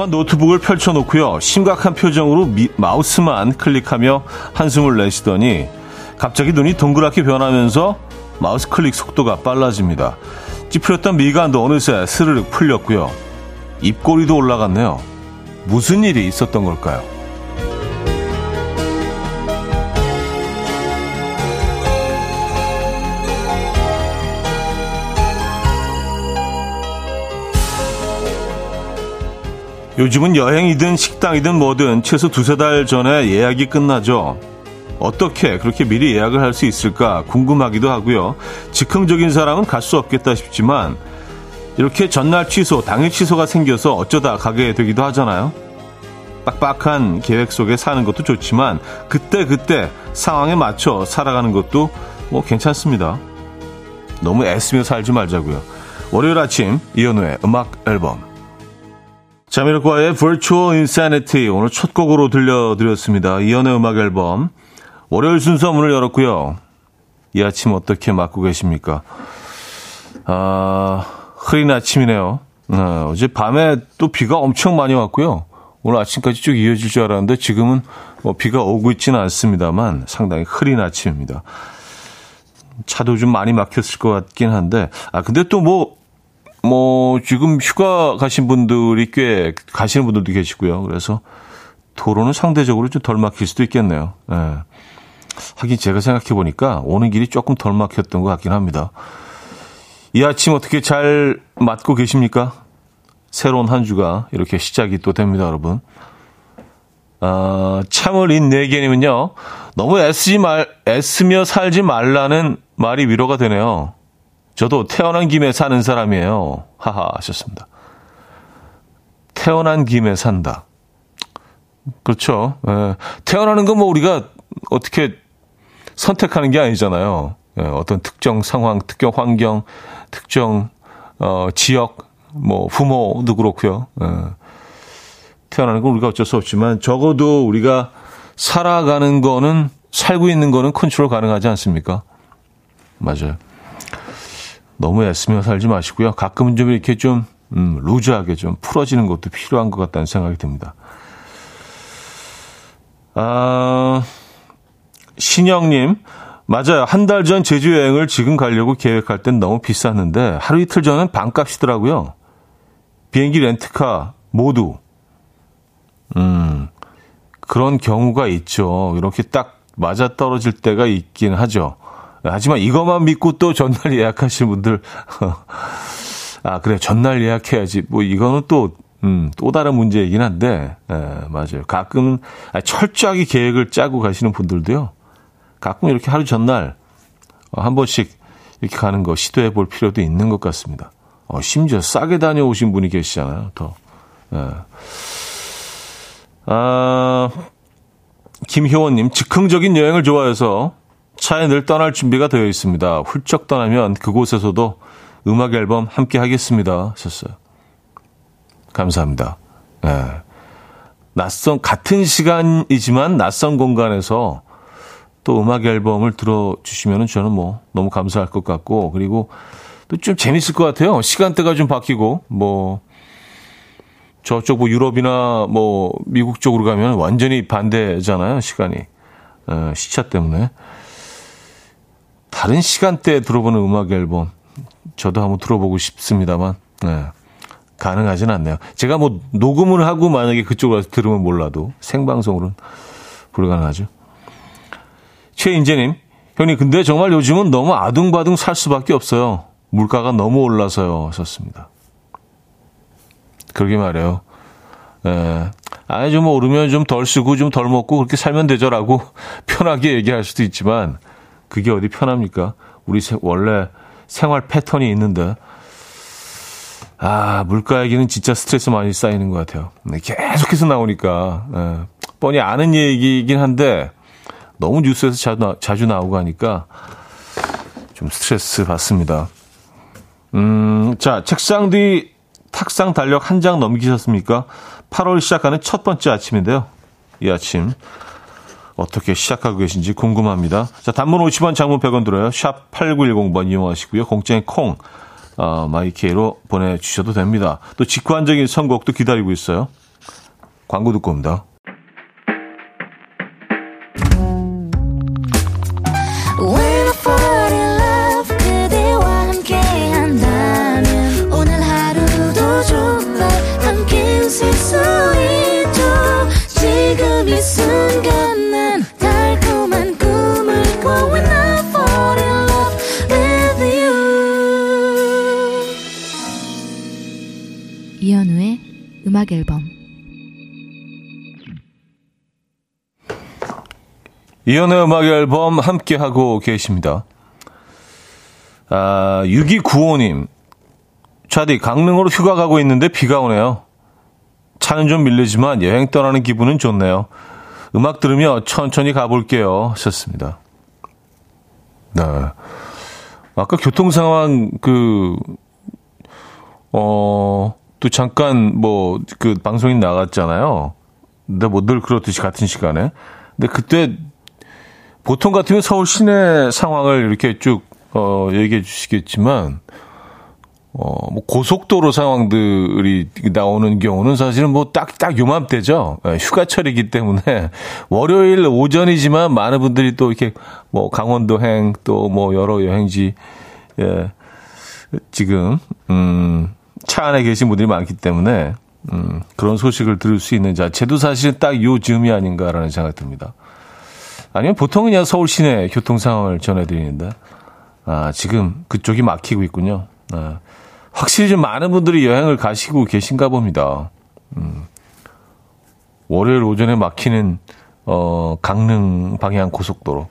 한동안 노트북을 펼쳐놓고요. 심각한 표정으로 미, 마우스만 클릭하며 한숨을 내쉬더니 갑자기 눈이 동그랗게 변하면서 마우스 클릭 속도가 빨라집니다. 찌푸렸던 미간도 어느새 스르륵 풀렸고요. 입꼬리도 올라갔네요. 무슨 일이 있었던 걸까요? 요즘은 여행이든 식당이든 뭐든 최소 두세 달 전에 예약이 끝나죠. 어떻게 그렇게 미리 예약을 할 수 있을까 궁금하기도 하고요. 즉흥적인 사람은 갈 수 없겠다 싶지만 이렇게 전날 취소, 당일 취소가 생겨서 어쩌다 가게 되기도 하잖아요. 빡빡한 계획 속에 사는 것도 좋지만 그때그때 그때 상황에 맞춰 살아가는 것도 뭐 괜찮습니다. 너무 애쓰며 살지 말자고요. 월요일 아침 이현우의 음악 앨범 자미로과의 Virtual Insanity 오늘 첫 곡으로 들려드렸습니다. 이연의 음악 앨범 월요일 순서 문을 열었고요. 이 아침 어떻게 맞고 계십니까? 아, 흐린 아침이네요. 아, 어제 밤에 또 비가 엄청 많이 왔고요. 오늘 아침까지 쭉 이어질 줄 알았는데 지금은 뭐 비가 오고 있지는 않습니다만 상당히 흐린 아침입니다. 차도 좀 많이 막혔을 것 같긴 한데 아 근데 또 뭐 뭐 지금 휴가 가신 분들이 꽤 가시는 분들도 계시고요. 그래서 도로는 상대적으로 좀 덜 막힐 수도 있겠네요. 예. 하긴 제가 생각해 보니까 오는 길이 조금 덜 막혔던 것 같긴 합니다. 이 아침 어떻게 잘 맞고 계십니까? 새로운 한 주가 이렇게 시작이 또 됩니다, 여러분. 아, 참을 인네개님은요, 너무 애쓰지 말, 애쓰며 살지 말라는 말이 위로가 되네요. 저도 태어난 김에 사는 사람이에요. 하하 하셨습니다. 태어난 김에 산다. 그렇죠. 예. 태어나는 건 뭐 우리가 어떻게 선택하는 게 아니잖아요. 예, 어떤 특정 상황, 특정 환경, 특정 어, 지역, 뭐 부모도 그렇고요. 예. 태어나는 건 우리가 어쩔 수 없지만 적어도 우리가 살아가는 거는 살고 있는 거는 컨트롤 가능하지 않습니까? 맞아요. 너무 애쓰며 살지 마시고요. 가끔은 좀 이렇게 좀 음, 루즈하게 좀 풀어지는 것도 필요한 것 같다는 생각이 듭니다. 아, 신영님, 맞아요. 한 달 전 제주 여행을 지금 가려고 계획할 땐 너무 비쌌는데 하루 이틀 전은 반값이더라고요. 비행기 렌트카 모두. 음, 그런 경우가 있죠. 이렇게 딱 맞아 떨어질 때가 있긴 하죠. 하지만 이것만 믿고 또 전날 예약하시는 분들, 아, 그래, 전날 예약해야지. 뭐, 이거는 또, 음, 또 다른 문제이긴 한데, 예, 맞아요. 가끔, 아, 철저하게 계획을 짜고 가시는 분들도요, 가끔 이렇게 하루 전날, 어, 한 번씩 이렇게 가는 거 시도해 볼 필요도 있는 것 같습니다. 어, 심지어 싸게 다녀오신 분이 계시잖아요, 더. 예. 아, 김효원님, 즉흥적인 여행을 좋아해서 차에 늘 떠날 준비가 되어 있습니다. 훌쩍 떠나면 그곳에서도 음악 앨범 함께 하겠습니다. 하셨어요. 감사합니다. 네. 낯선, 같은 시간이지만 낯선 공간에서 또 음악 앨범을 들어주시면 저는 뭐 너무 감사할 것 같고, 그리고 또 좀 재밌을 것 같아요. 시간대가 좀 바뀌고, 뭐, 저쪽 뭐 유럽이나 뭐 미국 쪽으로 가면 완전히 반대잖아요, 시간이. 어, 시차 때문에. 다른 시간대에 들어보는 음악 앨범 저도 한번 들어보고 싶습니다만 네. 가능하진 않네요. 제가 뭐 녹음을 하고 만약에 그쪽으로 가서 들으면 몰라도 생방송으로는 불가능하죠. 최인재님, 형님 근데 정말 요즘은 너무 아둥바둥 살 수밖에 없어요. 물가가 너무 올라서요. 하셨습니다. 그러게 말해요. 예. 아니, 좀 오르면 좀 덜 쓰고 좀 덜 먹고 그렇게 살면 되죠라고 편하게 얘기할 수도 있지만 그게 어디 편합니까? 우리 원래 생활 패턴이 있는데 아 물가 얘기는 진짜 스트레스 많이 쌓이는 것 같아요. 네, 계속해서 나오니까 예, 뻔히 아는 얘기이긴 한데 너무 뉴스에서 자주, 자주 나오고 하니까 좀 스트레스 받습니다. 음, 자 책상 뒤 탁상 달력 한 장 넘기셨습니까? 8월 시작하는 첫 번째 아침인데요. 이 아침 어떻게 시작하고 계신지 궁금합니다. 자, 단문 50원, 장문 100원 들어요. 샵 8910번 이용하시고요. 공짜인 콩, 어, 마이케이로 보내주셔도 됩니다. 또 직관적인 선곡도 기다리고 있어요. 광고 듣고 옵니다. 음악 앨범 이연의 음악 앨범 함께 하고 계십니다. 아, 6295님. 차디 강릉으로 휴가 가고 있는데 비가 오네요. 차는 좀 밀리지만 여행 떠나는 기분은 좋네요. 음악 들으며 천천히 가볼게요. 하셨습니다. 네. 아까 교통 상황 그, 어, 또 잠깐 뭐 그 방송이 나갔잖아요. 근데 뭐 늘 그렇듯이 같은 시간에. 근데 그때 보통 같으면 서울 시내 상황을 이렇게 쭉 어, 얘기해 주시겠지만 어, 뭐 고속도로 상황들이 나오는 경우는 사실은 뭐 딱, 딱 요맘때죠. 예, 휴가철이기 때문에 월요일 오전이지만 많은 분들이 또 이렇게 뭐 강원도행 또 뭐 여러 여행지, 예, 지금, 음, 차 안에 계신 분들이 많기 때문에 음, 그런 소식을 들을 수 있는 자체도 사실 딱 요즘이 아닌가라는 생각이 듭니다. 아니면 보통 그냥 서울 시내 교통 상황을 전해드리는데 아, 지금 그쪽이 막히고 있군요. 아, 확실히 좀 많은 분들이 여행을 가시고 계신가 봅니다. 음, 월요일 오전에 막히는 어, 강릉 방향 고속도로.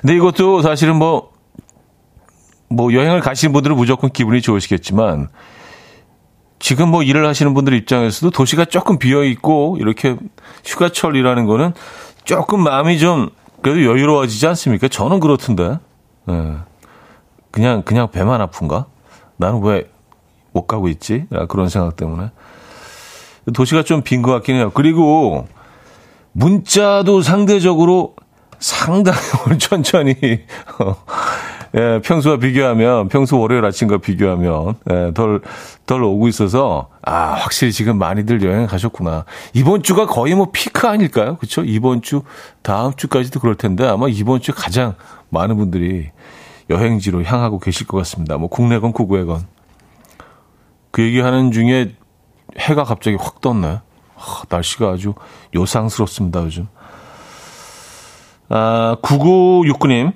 근데 이것도 사실은 뭐, 뭐 여행을 가시는 분들은 무조건 기분이 좋으시겠지만 지금 뭐 일을 하시는 분들 입장에서도 도시가 조금 비어 있고 이렇게 휴가철이라는 거는 조금 마음이 좀 그래도 여유로워지지 않습니까? 저는 그렇던데. 네. 그냥 그냥 배만 아픈가? 나는 왜 못 가고 있지? 그런 생각 때문에 도시가 좀 빈 것 같긴 해요. 그리고 문자도 상대적으로 상당히 천천히 예, 평소와 비교하면, 평소 월요일 아침과 비교하면, 예, 덜, 덜 오고 있어서, 아, 확실히 지금 많이들 여행 가셨구나. 이번 주가 거의 뭐 피크 아닐까요? 그쵸? 이번 주, 다음 주까지도 그럴 텐데, 아마 이번 주 가장 많은 분들이 여행지로 향하고 계실 것 같습니다. 뭐, 국내건 국외건. 그 얘기하는 중에 해가 갑자기 확 떴네. 아, 날씨가 아주 요상스럽습니다, 요즘. 아, 9969님.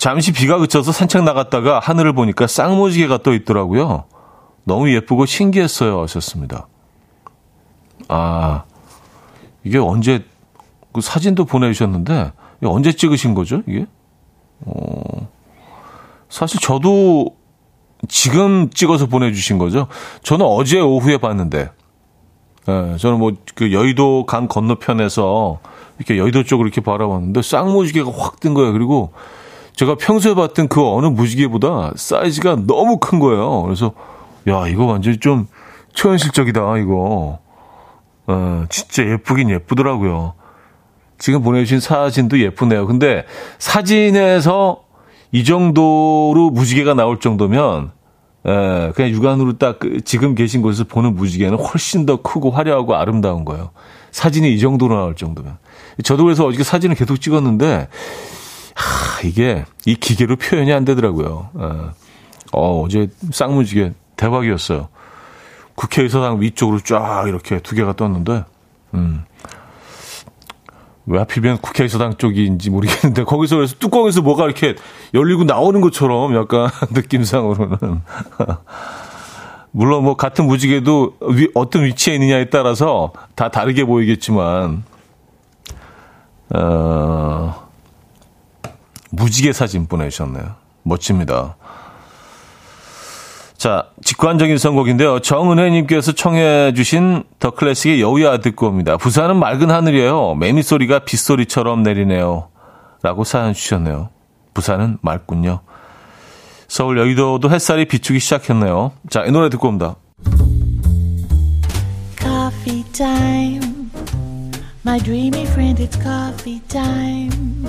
잠시 비가 그쳐서 산책 나갔다가 하늘을 보니까 쌍무지개가 떠 있더라고요. 너무 예쁘고 신기했어요. 하셨습니다. 아, 이게 언제, 그 사진도 보내주셨는데, 언제 찍으신 거죠, 이게? 어, 사실 저도 지금 찍어서 보내주신 거죠. 저는 어제 오후에 봤는데, 예, 저는 뭐, 그 여의도 강 건너편에서 이렇게 여의도 쪽으로 이렇게 바라봤는데, 쌍무지개가 확 뜬 거예요. 그리고 제가 평소에 봤던 그 어느 무지개보다 사이즈가 너무 큰 거예요. 그래서 야 이거 완전히 좀 초현실적이다 이거. 어, 진짜 예쁘긴 예쁘더라고요. 지금 보내주신 사진도 예쁘네요. 근데 사진에서 이 정도로 무지개가 나올 정도면 에, 그냥 육안으로 딱 그 지금 계신 곳에서 보는 무지개는 훨씬 더 크고 화려하고 아름다운 거예요. 사진이 이 정도로 나올 정도면. 저도 그래서 어저께 사진을 계속 찍었는데 하, 이게 이 기계로 표현이 안 되더라고요. 어, 어 어제 쌍무지개 대박이었어요. 국회의사당 위쪽으로 쫙 이렇게 두 개가 떴는데, 음. 왜 하필이면 국회의사당 쪽인지 모르겠는데, 거기서 그래서 뚜껑에서 뭐가 이렇게 열리고 나오는 것처럼 약간 느낌상으로는. 물론 뭐 같은 무지개도 위, 어떤 위치에 있느냐에 따라서 다 다르게 보이겠지만, 어, 무지개 사진 보내주셨네요. 멋집니다. 자, 직관적인 선곡인데요. 정은혜님께서 청해주신 더 클래식의 여우야 듣고 옵니다. 부산은 맑은 하늘이에요. 매미 소리가 빗소리처럼 내리네요. 라고 사연 주셨네요. 부산은 맑군요. 서울 여의도도 햇살이 비추기 시작했네요. 자, 이 노래 듣고 옵니다. Coffee. My dreamy friend, it's coffee time.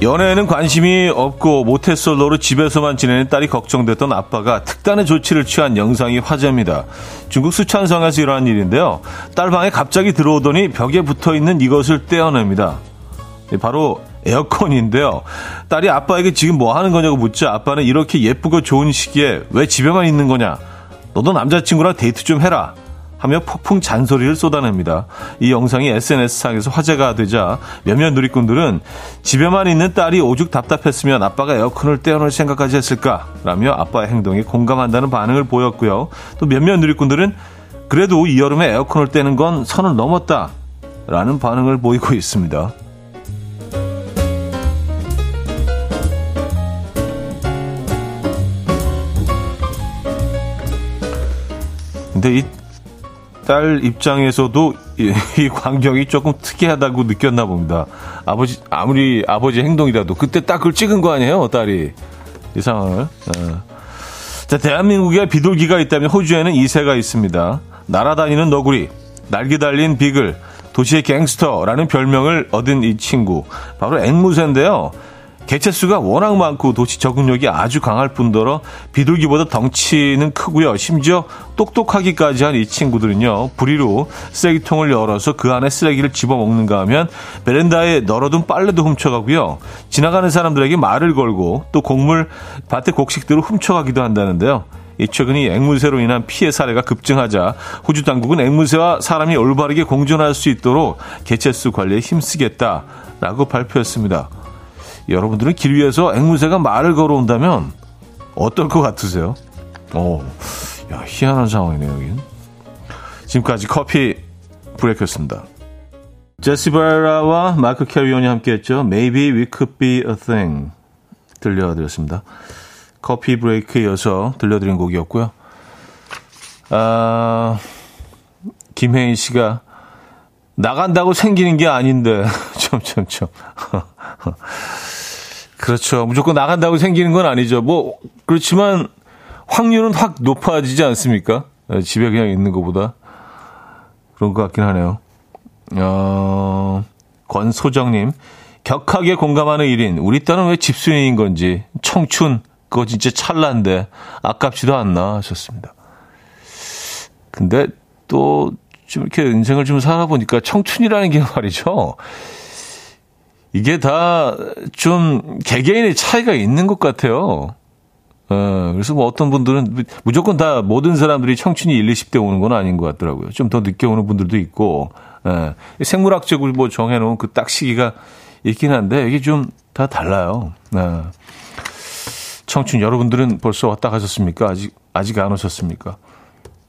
연애에는 관심이 없고 모태솔로로 집에서만 지내는 딸이 걱정됐던 아빠가 특단의 조치를 취한 영상이 화제입니다. 중국 수찬성에서 일어난 일인데요. 딸 방에 갑자기 들어오더니 벽에 붙어 있는 이것을 떼어냅니다. 바로 에어컨인데요. 딸이 아빠에게 지금 뭐 하는 거냐고 묻자 아빠는 이렇게 예쁘고 좋은 시기에 왜 집에만 있는 거냐? 너도 남자친구랑 데이트 좀 해라. 하며 폭풍 잔소리를 쏟아냅니다. 이 영상이 SNS상에서 화제가 되자 몇몇 누리꾼들은 집에만 있는 딸이 오죽 답답했으면 아빠가 에어컨을 떼어놓을 생각까지 했을까? 라며 아빠의 행동에 공감한다는 반응을 보였고요. 또 몇몇 누리꾼들은 그래도 이 여름에 에어컨을 떼는 건 선을 넘었다. 라는 반응을 보이고 있습니다. 근데 이 딸 입장에서도 이, 이 광경이 조금 특이하다고 느꼈나 봅니다. 아버지 아무리 아버지 행동이라도 그때 딱 그걸 찍은 거 아니에요, 딸이 이 상황을. 어. 자, 대한민국에 비둘기가 있다면 호주에는 이새가 있습니다. 날아다니는 너구리, 날개 달린 비글, 도시의 갱스터라는 별명을 얻은 이 친구 바로 앵무새인데요. 개체수가 워낙 많고 도시 적응력이 아주 강할 뿐더러 비둘기보다 덩치는 크고요. 심지어 똑똑하기까지 한 이 친구들은요. 부리로 쓰레기통을 열어서 그 안에 쓰레기를 집어먹는가 하면 베란다에 널어둔 빨래도 훔쳐가고요. 지나가는 사람들에게 말을 걸고 또 곡물 밭의 곡식들을 훔쳐가기도 한다는데요. 이 최근 이 앵무새로 인한 피해 사례가 급증하자 호주 당국은 앵무새와 사람이 올바르게 공존할 수 있도록 개체수 관리에 힘쓰겠다라고 발표했습니다. 여러분들은 길 위에서 앵무새가 말을 걸어온다면 어떨 것 같으세요? 오, 야, 희한한 상황이네요, 여긴. 지금까지 커피 브레이크였습니다. 제시 바라와 마크 캐리온이 함께했죠. Maybe we could be a thing 들려드렸습니다. 커피 브레이크에 이어서 들려드린 곡이었고요. 아, 김혜인 씨가 나간다고 생기는 게 아닌데 점점점 그렇죠. 무조건 나간다고 생기는 건 아니죠. 뭐, 그렇지만 확률은 확 높아지지 않습니까? 네, 집에 그냥 있는 것보다. 그런 것 같긴 하네요. 어, 권소정님, 격하게 공감하는 일인, 우리 딸은 왜 집순이인 건지, 청춘, 그거 진짜 찰나인데, 아깝지도 않나 하셨습니다. 근데 또, 좀 이렇게 인생을 좀 살아보니까 청춘이라는 게 말이죠. 이게 다 좀 개개인의 차이가 있는 것 같아요. 어, 그래서 뭐 어떤 분들은 무조건 다 모든 사람들이 청춘이 1, 20대 오는 건 아닌 것 같더라고요. 좀 더 늦게 오는 분들도 있고, 예, 생물학적으로 뭐 정해놓은 그 딱 시기가 있긴 한데 이게 좀 다 달라요. 예. 청춘 여러분들은 벌써 왔다 가셨습니까? 아직 아직 안 오셨습니까?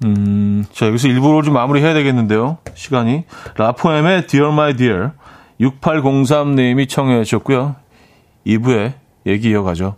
음, 자 여기서 일부러 좀 마무리 해야 되겠는데요. 시간이 라포엠의 Dear My Dear 6803님이 청해 주셨고요. 2부에 얘기 이어가죠.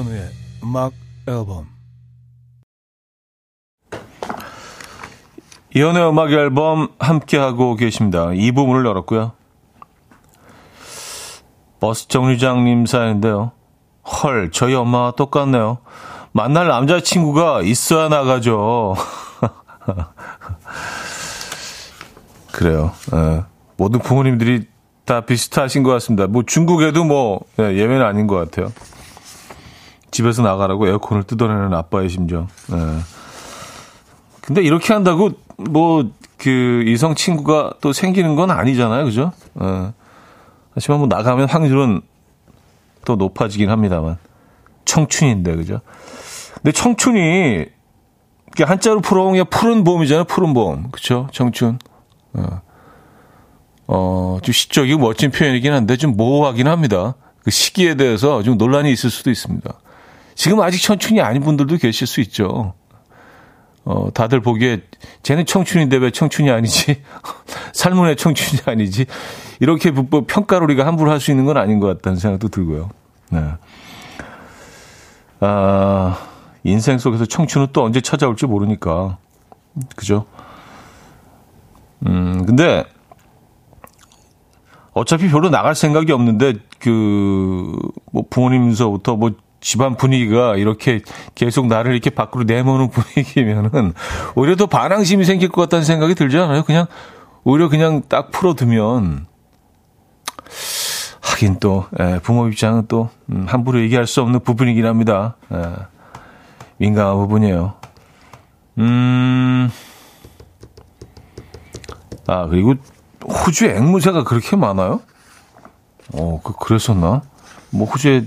이현우의 음악 앨범 이현우의 음악 앨범 함께하고 계십니다. 이 부분을 열었고요. 버스 정류장님 사연인데요. 헐, 저희 엄마와 똑같네요. 만날 남자친구가 있어야 나가죠. 그래요. 예. 모든 부모님들이 다 비슷하신 것 같습니다. 뭐 중국에도 뭐 예, 예외는 아닌 것 같아요. 집에서 나가라고 에어컨을 뜯어내는 아빠의 심정. 네. 근데 이렇게 한다고 뭐 그 이성 친구가 또 생기는 건 아니잖아요, 그죠? 네. 하지만 뭐 나가면 확률은 또 높아지긴 합니다만 청춘인데 그죠? 근데 청춘이 한자로 풀어보면 푸른 봄이잖아요, 푸른 봄, 그렇죠? 청춘. 어, 어, 좀 시적이고 멋진 표현이긴 한데 좀 모호하긴 합니다. 그 시기에 대해서 좀 논란이 있을 수도 있습니다. 지금 아직 청춘이 아닌 분들도 계실 수 있죠. 어, 다들 보기에 쟤는 청춘인데 왜 청춘이 아니지? 삶은의 청춘이 아니지? 이렇게 뭐 평가를 우리가 함부로 할 수 있는 건 아닌 것 같다는 생각도 들고요. 네. 아, 인생 속에서 청춘은 또 언제 찾아올지 모르니까. 그죠? 음, 근데 어차피 별로 나갈 생각이 없는데 그 뭐 부모님서부터 뭐 집안 분위기가 이렇게 계속 나를 이렇게 밖으로 내모는 분위기면은 오히려 더 반항심이 생길 것 같다는 생각이 들지 않아요? 그냥 오히려 그냥 딱 풀어두면 하긴 또 예, 부모 입장은 또 음, 함부로 얘기할 수 없는 부분이긴 합니다. 예, 민감한 부분이에요. 음. 아 그리고 호주에 앵무새가 그렇게 많아요? 어, 그, 그랬었나? 뭐, 호주에,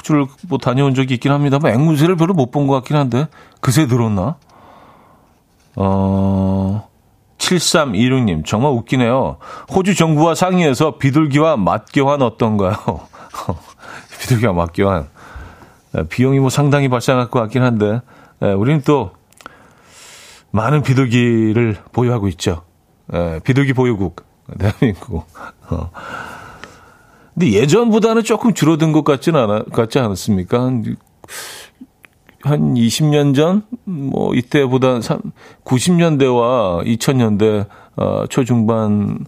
호주를 뭐 다녀온 적이 있긴 합니다만, 앵무새를 별로 못 본 것 같긴 한데, 그새 들었나? 어, 7326님, 정말 웃기네요. 호주 정부와 상의해서 비둘기와 맞교환 어떤가요? 비둘기와 맞교환. 비용이 뭐 상당히 발생할 것 같긴 한데, 우리는 또 많은 비둘기를 보유하고 있죠. 비둘기 보유국, 대한민국. 어. 근데 예전보다는 조금 줄어든 것 같지는 않아, 같지 않았습니까? 한, 한 20년 전? 뭐, 이때보다 90년대와 2000년대, 어, 초중반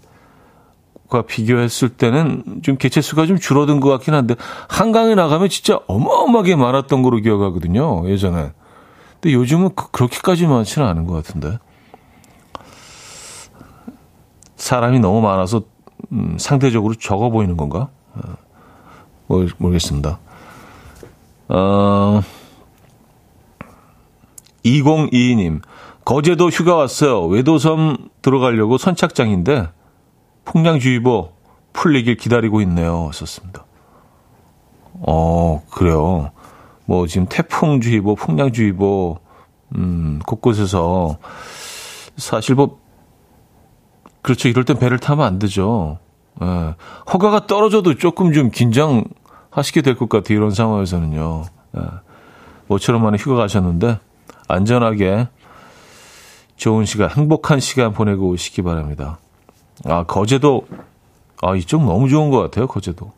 과 비교했을 때는 좀 개체수가 좀 줄어든 것 같긴 한데, 한강에 나가면 진짜 어마어마하게 많았던 거로 기억하거든요, 예전에. 근데 요즘은 그, 그렇게까지 많지는 않은 것 같은데. 사람이 너무 많아서, 음, 상대적으로 적어 보이는 건가? 어, 모르겠습니다. 어, 2022님, 거제도 휴가 왔어요. 외도섬 들어가려고 선착장인데, 풍량주의보 풀리길 기다리고 있네요. 썼습니다. 어, 그래요. 뭐, 지금 태풍주의보, 풍량주의보, 음, 곳곳에서, 사실 뭐, 그렇죠. 이럴 땐 배를 타면 안 되죠. 예. 허가가 떨어져도 조금 좀 긴장하시게 될 것 같아요. 이런 상황에서는요. 예. 모처럼 만에 휴가 가셨는데 안전하게 좋은 시간, 행복한 시간 보내고 오시기 바랍니다. 아, 거제도, 아, 이쪽 너무 좋은 것 같아요. 거제도.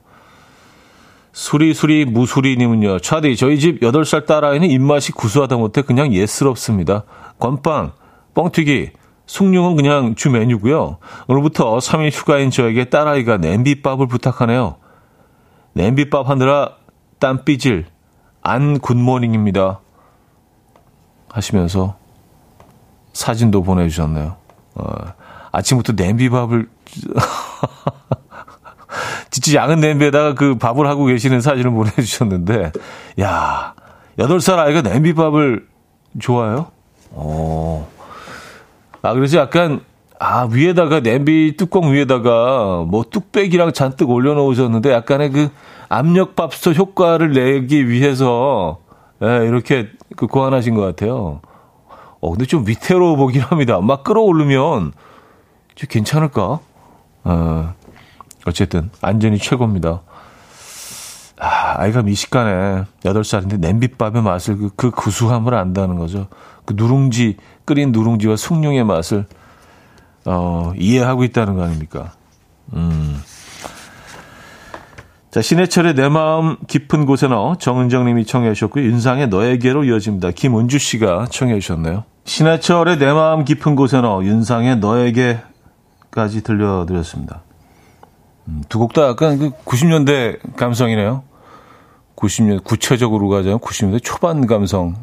수리수리 무수리님은요. 차디, 저희 집 8살 딸아이는 입맛이 구수하다 못해 그냥 예스럽습니다. 건빵, 뻥튀기, 숭늉은 그냥 주 메뉴고요. 오늘부터 3일 휴가인 저에게 딸아이가 냄비밥을 부탁하네요. 냄비밥 하느라 땀 삐질 안 good morning입니다. 하시면서 사진도 보내주셨네요. 어, 아침부터 냄비밥을 진짜 작은 냄비에다가 그 밥을 하고 계시는 사진을 보내주셨는데, 야, 8살 아이가 냄비밥을 좋아해요? 어, 아, 그래서 약간, 아, 위에다가, 냄비 뚜껑 위에다가 뭐 뚝배기랑 잔뜩 올려놓으셨는데 약간의 그 압력밥솥 효과를 내기 위해서, 예, 이렇게 그 고안하신 것 같아요. 어, 근데 좀 위태로워 보긴 합니다. 막 끌어오르면 좀 괜찮을까? 어, 어쨌든, 안전이 최고입니다. 아, 아이가 미식가네. 8살인데 냄비밥의 맛을 그, 그 구수함을 안다는 거죠. 그 누룽지, 끓인 누룽지와 숭늉의 맛을, 어, 이해하고 있다는 거 아닙니까? 음. 자, 신해철의 내 마음 깊은 곳에 넣어 정은정 님이 청해 주셨고, 윤상의 너에게로 이어집니다. 김은주 씨가 청해 주셨네요. 신해철의 내 마음 깊은 곳에 넣어 윤상의 너에게까지 들려드렸습니다. 음, 두 곡 다 약간 그 90년대 감성이네요. 90년, 구체적으로 가자면 90년대 초반 감성,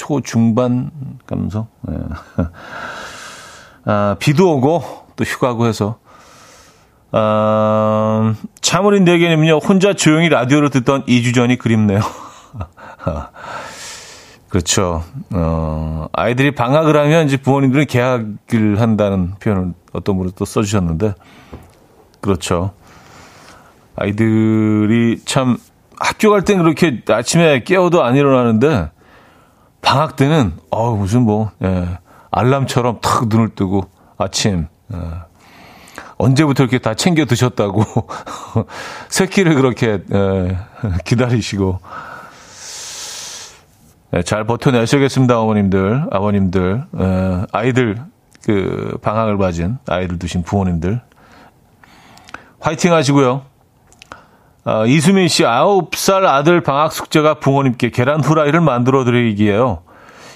초중반 감성. 네. 아, 비도 오고 또 휴가고 해서. 아, 차무린 대개님은요, 혼자 조용히 라디오를 듣던 2주 전이 그립네요. 그렇죠. 어, 아이들이 방학을 하면 이제 부모님들은 계약을 한다는 표현을 어떤 분이 또 써주셨는데, 그렇죠. 아이들이 참 학교 갈 땐 그렇게 아침에 깨워도 안 일어나는데 방학 때는 어 무슨 뭐 예, 알람처럼 탁 눈을 뜨고 아침 예, 언제부터 이렇게 다 챙겨 드셨다고 새끼를 그렇게 예, 기다리시고 네, 잘 버텨내셔야겠습니다, 어머님들, 아버님들, 에, 아이들, 그, 방학을 맞은 아이들 두신 부모님들. 화이팅 하시고요. 어, 이수민 씨, 9살 아들 방학 숙제가 부모님께 계란 후라이를 만들어 드리기에요.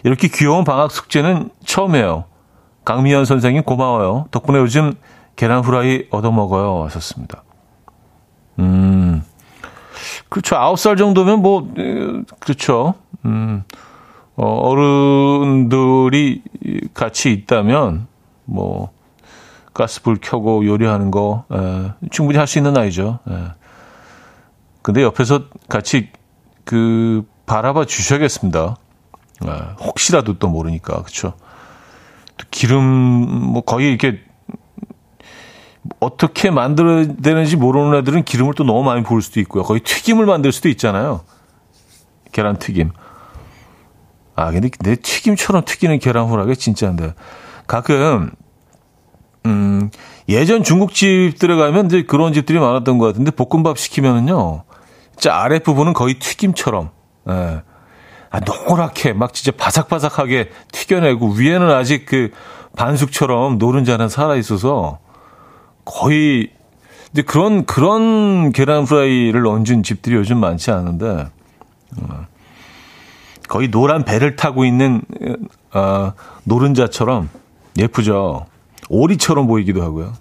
이렇게 귀여운 방학 숙제는 처음이에요. 강미연 선생님 고마워요. 덕분에 요즘 계란 후라이 얻어먹어요. 하셨습니다. 음, 그렇죠. 9살 정도면 뭐, 그렇죠. 음, 어, 어른들이 같이 있다면, 뭐, 가스불 켜고 요리하는 거, 에, 충분히 할 수 있는 나이죠. 에. 근데 옆에서 같이 그 바라봐 주셔야겠습니다. 에, 혹시라도 또 모르니까. 또 기름, 뭐 거의 이렇게 어떻게 만들어야 되는지 모르는 애들은 기름을 또 너무 많이 부을 수도 있고요. 거의 튀김을 만들 수도 있잖아요. 계란 튀김. 아, 근데 내 튀김처럼 튀기는 계란 후라이 진짜인데. 가끔, 음, 예전 중국집들에 가면 이제 그런 집들이 많았던 것 같은데 볶음밥 시키면은요. 진짜 아랫부분은 거의 튀김처럼, 예. 아, 노랗게 막 진짜 바삭바삭하게 튀겨내고 위에는 아직 그 반숙처럼 노른자는 살아있어서 거의 근데 그런 그런 계란 프라이를 얹은 집들이 요즘 많지 않은데 어, 거의 노란 배를 타고 있는 어, 노른자처럼 예쁘죠. 오리처럼 보이기도 하고요.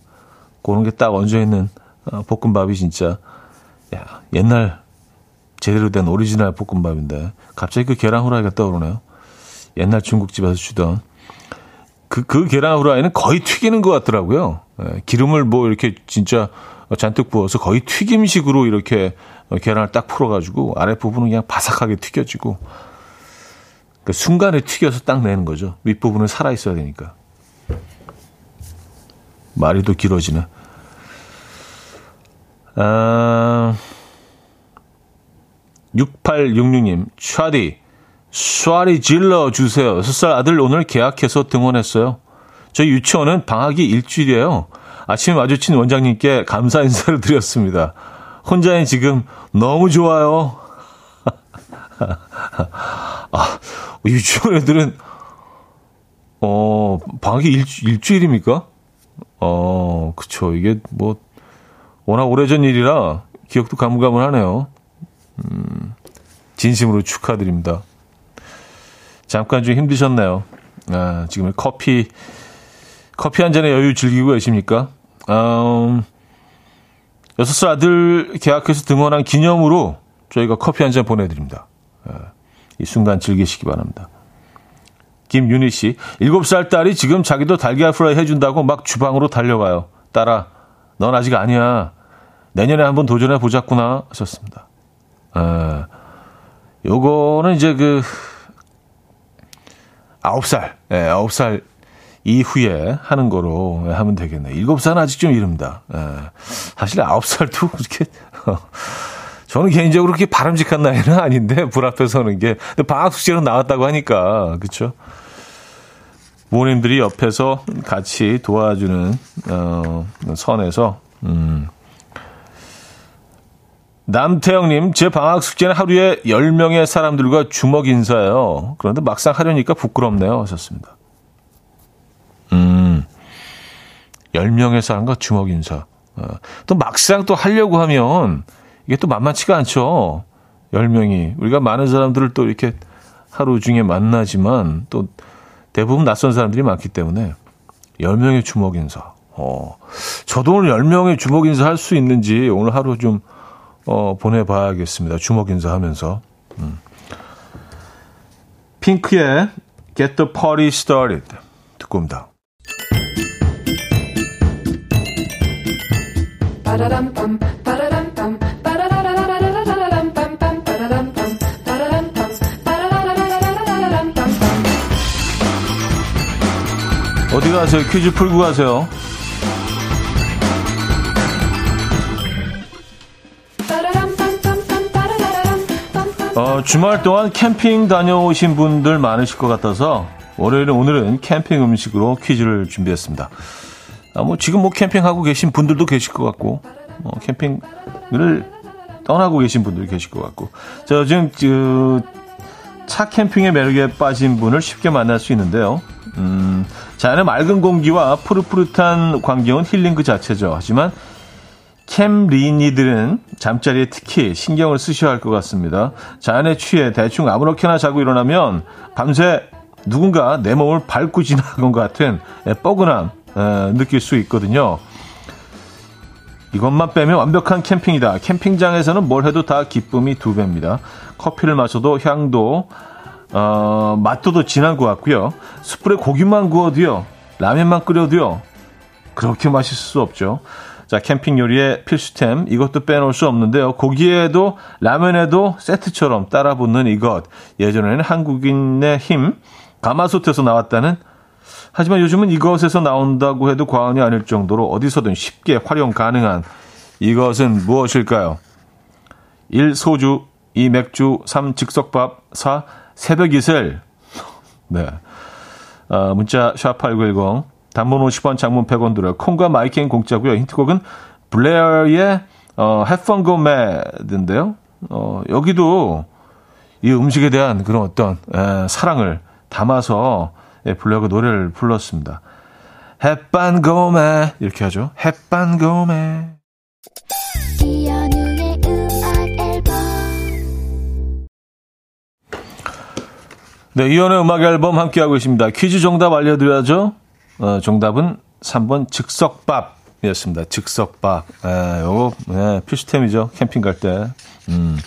그런 게 딱 얹어 있는 어, 볶음밥이 진짜 야, 옛날 제대로 된 오리지널 볶음밥인데 갑자기 그 계란 후라이가 떠오르네요. 옛날 중국집에서 주던 그, 그 계란 후라이는 거의 튀기는 것 같더라고요. 예, 기름을 뭐 이렇게 진짜 잔뜩 부어서 거의 튀김식으로 이렇게 계란을 딱 풀어가지고 아랫부분은 그냥 바삭하게 튀겨지고 그 순간에 튀겨서 딱 내는 거죠. 윗부분은 살아있어야 되니까. 말이 또 길어지네. 아, 6866님, 차디, 쏴리 질러 주세요. 6살 아들 오늘 계약해서 등원했어요. 저희 유치원은 방학이 일주일이에요. 아침에 마주친 원장님께 감사 인사를 드렸습니다. 혼자인 지금 너무 좋아요. 아, 유치원 애들은, 어, 방학이 일, 일주일입니까? 어, 그쵸. 이게 뭐, 워낙 오래전 일이라 기억도 가물가물하네요. 음, 진심으로 축하드립니다. 잠깐 좀 힘드셨나요? 아, 지금 커피, 커피 한 잔의 여유 즐기고 계십니까? 음, 6살 아들 계약해서 등원한 기념으로 저희가 커피 한 잔 보내드립니다. 아, 이 순간 즐기시기 바랍니다. 김윤희 씨, 7살 딸이 지금 자기도 달걀 프라이 해준다고 막 주방으로 달려가요. 딸아, 넌 아직 아니야. 내년에 한번 도전해 보자꾸나 하셨습니다. 아, 요거는 이제 그, 아홉 살, 예, 아홉 살 이후에 하는 거로 하면 되겠네요. 일곱 살은 아직 좀 이릅니다. 예. 사실 아홉 살도 그렇게, 저는 개인적으로 그렇게 바람직한 나이는 아닌데, 불 앞에 서는 게. 방학 숙제로 나왔다고 하니까, 그쵸? 부모님들이 옆에서 같이 도와주는, 어, 선에서, 음, 남태영님, 제 방학 숙제는 하루에 10명의 사람들과 주먹 인사예요. 그런데 막상 하려니까 부끄럽네요. 하셨습니다. 음, 10명의 사람과 주먹 인사. 어, 또 막상 또 하려고 하면 이게 또 만만치가 않죠. 10명이. 우리가 많은 사람들을 또 이렇게 하루 중에 만나지만 또 대부분 낯선 사람들이 많기 때문에 10명의 주먹 인사. 어, 저도 오늘 10명의 주먹 인사 할 수 있는지 오늘 하루 좀 어, 보내봐야겠습니다. 주먹 인사하면서. 음. 핑크의 Get the Party Started 듣고 옵니다. 어디 가세요? 퀴즈 풀고 가세요. 어, 주말 동안 캠핑 다녀오신 분들 많으실 것 같아서 월요일에 오늘은 캠핑 음식으로 퀴즈를 준비했습니다. 아, 뭐 지금 뭐 캠핑하고 계신 분들도 계실 것 같고 어, 캠핑을 떠나고 계신 분들 계실 것 같고 저 지금 그 차 캠핑의 매력에 빠진 분을 쉽게 만날 수 있는데요. 음, 자연의 맑은 공기와 푸릇푸릇한 광경은 힐링 그 자체죠. 하지만 캠리니들은 잠자리에 특히 신경을 쓰셔야 할 것 같습니다. 자연에 취해 대충 아무렇게나 자고 일어나면 밤새 누군가 내 몸을 밟고 지나간 것 같은 뻐근함 느낄 수 있거든요. 이것만 빼면 완벽한 캠핑이다. 캠핑장에서는 뭘 해도 다 기쁨이 두 배입니다. 커피를 마셔도 향도 어, 맛도 더 진한 것 같고요. 숯불에 고기만 구워도요. 라면만 끓여도요. 그렇게 맛있을 수 없죠. 자, 캠핑 요리의 필수템 이것도 빼놓을 수 없는데요. 고기에도 라면에도 세트처럼 따라 붙는 이것. 예전에는 한국인의 힘 가마솥에서 나왔다는 하지만 요즘은 이것에서 나온다고 해도 과언이 아닐 정도로 어디서든 쉽게 활용 가능한 이것은 무엇일까요? 1. 소주 2. 맥주 3. 즉석밥 4. 새벽 이슬 네. 어, 문자 샵8910 단문 50원 장문 100원 들어요. 콩과 마이킹 공짜고요. 힌트곡은 블레어의 어, Fun Go Mad인데요. 어, 여기도 이 음식에 대한 그런 어떤 에, 사랑을 담아서 예, 블레어가 노래를 불렀습니다. 햇반 고메 이렇게 하죠. 햇반 고메 네, 이연의 음악 앨범 함께하고 있습니다. 퀴즈 정답 알려드려야죠. 어, 정답은 3번 즉석밥이었습니다. 즉석밥. 에, 요거 에, 필수템이죠. 캠핑 갈 때. 음,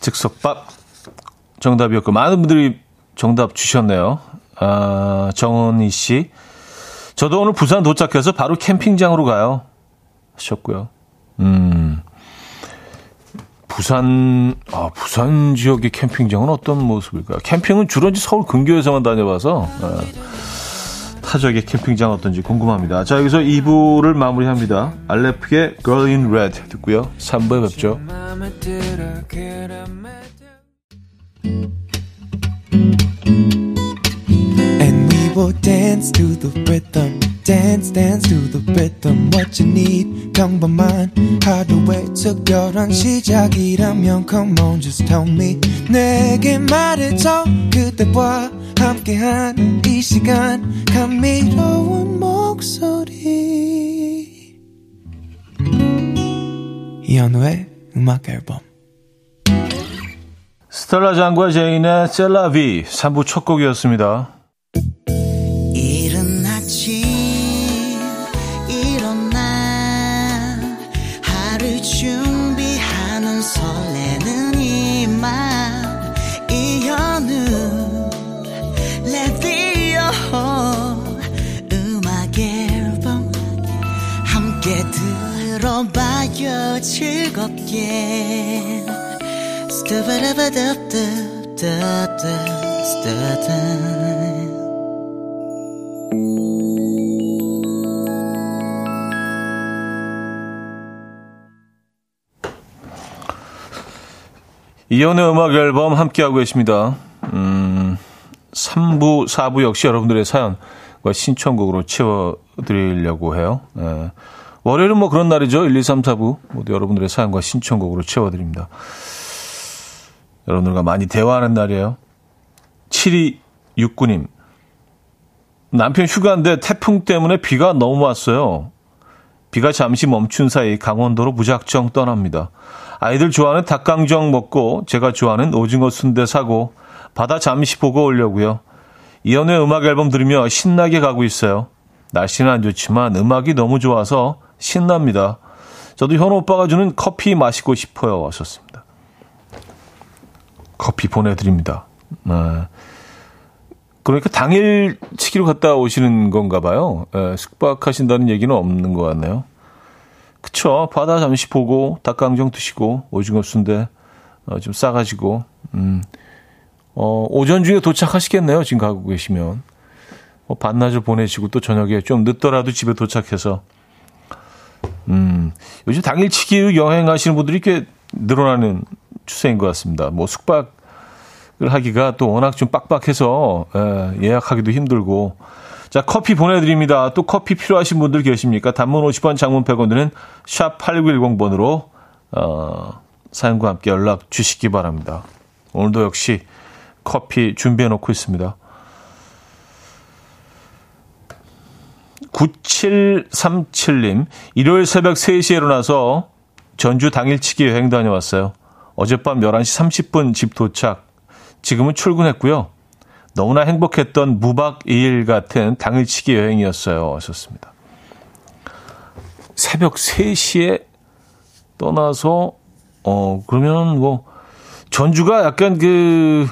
즉석밥 정답이었고 많은 분들이 정답 주셨네요. 아, 정은희 씨. 저도 오늘 부산 도착해서 바로 캠핑장으로 가요. 하셨고요. 음. 부산, 아, 부산 지역의 캠핑장은 어떤 모습일까요? 캠핑은 주로 서울 근교에서만 다녀봐서, 예, 타적의 캠핑장 어떤지 궁금합니다. 자, 여기서 2부를 마무리합니다. 알레프의 Girl in Red 듣고요. 3부에 뵙죠. Dance dance to the rhythm what you need. 평범한 하루의 특별한 시작이라면 come on just tell me. 내게 말해줘 그대와 함께한 이 시간. 감미로운 목소리. 이현우의 음악 앨범. 스텔라 장과 제인의 셀라비 3부 첫 곡이었습니다. 들어봐요 즐겁게 이연의 음악 앨범 함께하고 계십니다. 음, 3부, 4부 역시 여러분들의 사연과 신청곡으로 채워드리려고 해요. 네. 월요일은 뭐 그런 날이죠. 1, 2, 3, 4부. 모두 여러분들의 사연과 신청곡으로 채워드립니다. 여러분들과 많이 대화하는 날이에요. 7269님. 남편 휴가인데 태풍 때문에 비가 너무 왔어요. 비가 잠시 멈춘 사이 강원도로 무작정 떠납니다. 아이들 좋아하는 닭강정 먹고 제가 좋아하는 오징어 순대 사고 바다 잠시 보고 오려고요. 이연의 음악 앨범 들으며 신나게 가고 있어요. 날씨는 안 좋지만 음악이 너무 좋아서 신납니다. 저도 현우 오빠가 주는 커피 마시고 싶어요. 하셨습니다. 커피 보내드립니다. 네. 그러니까 당일 치기로 갔다 오시는 건가 봐요. 네, 숙박하신다는 얘기는 없는 것 같네요. 그쵸. 바다 잠시 보고, 닭강정 드시고, 오징어 순대 어, 좀 싸가지고, 음, 어, 오전 중에 도착하시겠네요. 지금 가고 계시면. 뭐 반나절 보내시고 또 저녁에 좀 늦더라도 집에 도착해서 음, 요즘 당일치기 여행하시는 분들이 꽤 늘어나는 추세인 것 같습니다. 뭐 숙박을 하기가 또 워낙 좀 빡빡해서 예, 예약하기도 힘들고. 자, 커피 보내드립니다. 또 커피 필요하신 분들 계십니까? 단문 50원, 장문 100원 드는 샵 8910번으로, 어, 사연과 함께 연락 주시기 바랍니다. 오늘도 역시 커피 준비해 놓고 있습니다. 9737님, 일요일 새벽 3시에 일어나서 전주 당일치기 여행 다녀왔어요. 어젯밤 11시 30분 집 도착. 지금은 출근했고요. 너무나 행복했던 무박 2일 같은 당일치기 여행이었어요. 하셨습니다. 새벽 3시에 떠나서, 어, 그러면 뭐, 전주가 약간 그,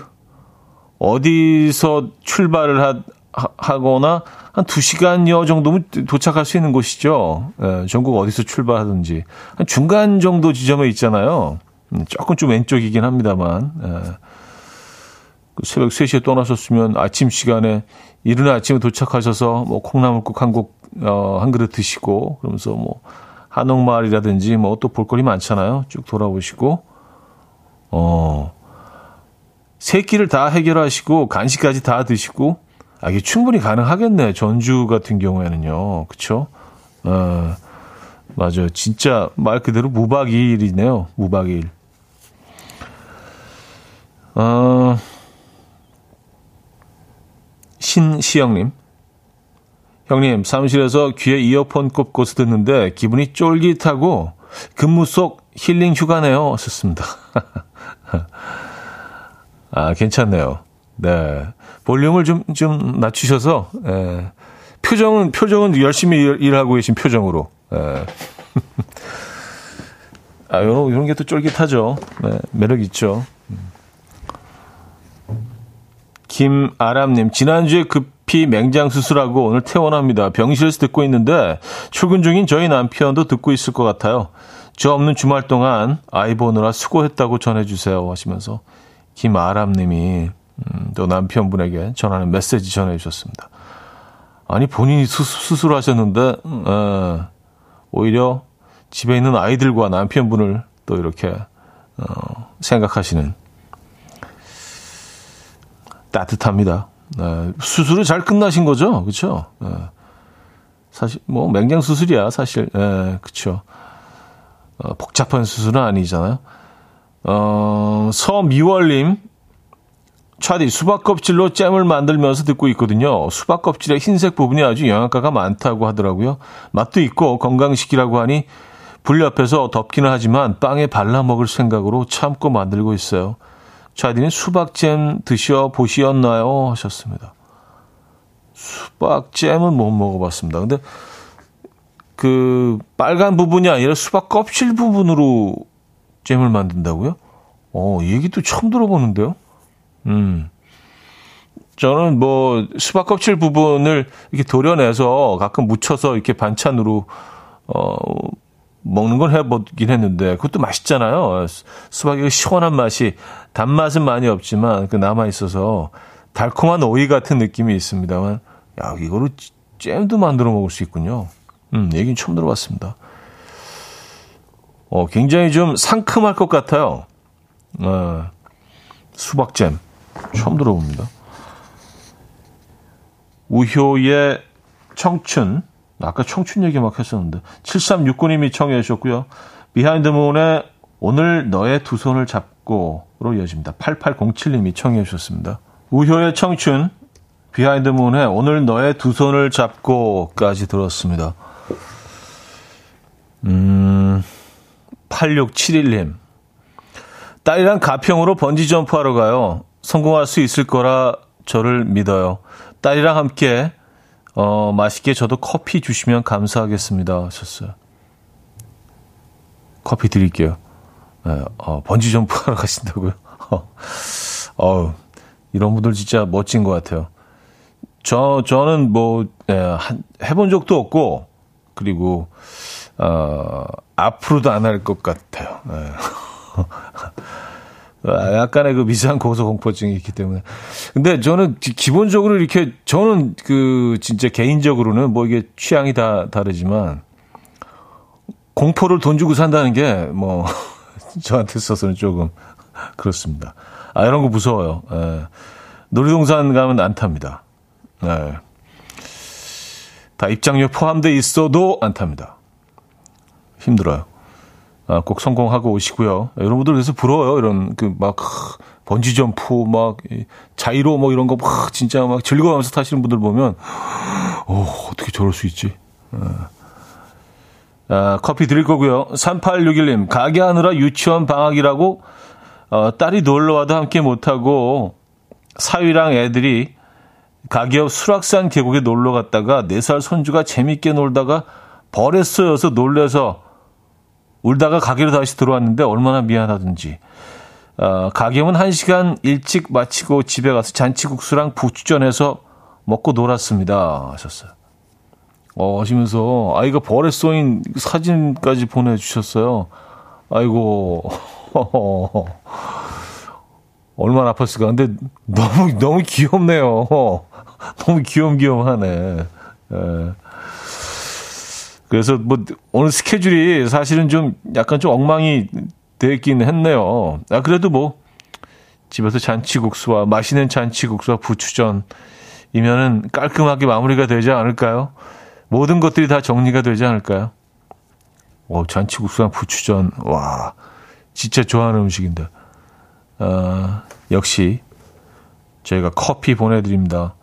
어디서 출발을 하, 하거나 한 2시간여 정도면 도착할 수 있는 곳이죠. 예, 전국 어디서 출발하든지. 한 중간 정도 지점에 있잖아요. 음, 조금 좀 왼쪽이긴 합니다만. 예. 그 새벽 3시에 떠나셨으면 아침 시간에 이른 아침에 도착하셔서 뭐 콩나물국 한 곡, 어, 한 그릇 드시고 그러면서 뭐 한옥마을이라든지 뭐 또 볼거리 많잖아요. 쭉 돌아보시고, 어, 세 끼를 다 해결하시고 간식까지 다 드시고 아, 이게 충분히 가능하겠네. 전주 같은 경우에는요. 그쵸? 어, 맞아요. 진짜 말 그대로 무박 2일이네요. 무박 2일. 어, 신시영님. 형님, 사무실에서 귀에 이어폰 꼽고서 듣는데 기분이 쫄깃하고 근무 속 힐링 휴가네요. 썼습니다. 아, 괜찮네요. 네. 볼륨을 좀, 좀 낮추셔서, 예. 표정은, 표정은 열심히 일, 하고 계신 표정으로. 예. 아, 요런, 요런 게 또 쫄깃하죠. 네, 매력 있죠. 김아람님, 지난주에 급히 맹장 수술하고 오늘 퇴원합니다. 병실에서 듣고 있는데 출근 중인 저희 남편도 듣고 있을 것 같아요. 저 없는 주말 동안 아이 보느라 수고했다고 전해주세요. 하시면서 김아람님이 음, 또 남편분에게 전하는 메시지 전해주셨습니다. 아니 본인이 수, 수술하셨는데 에, 오히려 집에 있는 아이들과 남편분을 또 이렇게 어, 생각하시는 따뜻합니다. 네, 수술이 잘 끝나신 거죠, 그렇죠? 네. 사실 뭐 맹장 수술이야, 사실, 네, 그렇죠. 어, 복잡한 수술은 아니잖아요. 어, 서미월님 차디 수박 껍질로 잼을 만들면서 듣고 있거든요. 수박 껍질의 흰색 부분이 아주 영양가가 많다고 하더라고요. 맛도 있고 건강식이라고 하니 불 옆에서 덮기는 하지만 빵에 발라 먹을 생각으로 참고 만들고 있어요. 차디는 수박잼 드셔 보시었나요? 하셨습니다. 수박잼은 못 먹어봤습니다. 근데 그 빨간 부분이 아니라 수박 껍질 부분으로 잼을 만든다고요? 어, 얘기도 처음 들어보는데요. 음. 저는 뭐 수박 껍질 부분을 이렇게 도려내서 가끔 묻혀서 이렇게 반찬으로 어 먹는 건 해보긴 했는데 그것도 맛있잖아요. 수박이 시원한 맛이 단맛은 많이 없지만 그 남아 있어서 달콤한 오이 같은 느낌이 있습니다만 야 이거로 잼도 만들어 먹을 수 있군요. 음 얘기는 처음 들어봤습니다. 어 굉장히 좀 상큼할 것 같아요. 어, 수박잼. 처음 들어봅니다. 우효의 청춘. 아까 청춘 얘기 막 했었는데. 7369님이 청해 주셨고요. 비하인드 문의 오늘 너의 두 손을 잡고로 이어집니다. 8807님이 청해 주셨습니다. 우효의 청춘. 비하인드 문의 오늘 너의 두 손을 잡고까지 들었습니다. 음, 8671님. 딸이랑 가평으로 번지 점프하러 가요. 성공할 수 있을 거라 저를 믿어요. 딸이랑 함께 어, 맛있게 저도 커피 주시면 감사하겠습니다. 하셨어요. 커피 드릴게요. 네, 어, 번지 점프 하러 가신다고요? 어, 이런 분들 진짜 멋진 것 같아요. 저, 저는 뭐, 예, 한, 해본 적도 없고, 그리고, 어, 앞으로도 안 할 것 같아요. 예. 아, 약간의 그 미세한 고소 공포증이 있기 때문에. 근데 저는 기본적으로 이렇게 저는 그 진짜 개인적으로는 뭐 이게 취향이 다 다르지만 공포를 돈 주고 산다는 게 뭐 저한테 있어서는 조금 그렇습니다. 아, 이런 거 무서워요. 예. 놀이동산 가면 안 탑니다. 예. 다 입장료 포함돼 있어도 안 탑니다. 힘들어요. 아, 꼭 성공하고 오시고요. 여러분들 그래서 부러워요. 이런 그 막 번지 점프 막 자이로 뭐 이런 거 막 진짜 막 즐거워하면서 타시는 분들 보면 어, 어떻게 저럴 수 있지? 아, 커피 드릴 거고요. 3861님, 가게 하느라 유치원 방학이라고 어, 딸이 놀러 와도 함께 못 하고 사위랑 애들이 가게옆 수락산 계곡에 놀러 갔다가 4살 손주가 재밌게 놀다가 벌에 쏘여서 놀래서 울다가 가게로 다시 들어왔는데 얼마나 미안하든지. 어, 가게은 1시간 일찍 마치고 집에 가서 잔치국수랑 부추전 해서 먹고 놀았습니다. 하셨어요. 어, 하시면서 아이가 벌에 쏘인 사진까지 보내주셨어요. 아이고. 얼마나 아팠을까. 근데 너무, 너무 귀엽네요. 너무 귀염귀염하네. 예. 그래서 뭐 오늘 스케줄이 사실은 좀 약간 좀 엉망이 되긴 했네요. 아, 그래도 뭐 집에서 잔치국수와 맛있는 잔치국수와 부추전이면은 깔끔하게 마무리가 되지 않을까요? 모든 것들이 다 정리가 되지 않을까요? 오, 잔치국수랑 부추전, 와, 진짜 좋아하는 음식인데. 어, 역시 저희가 커피 보내드립니다.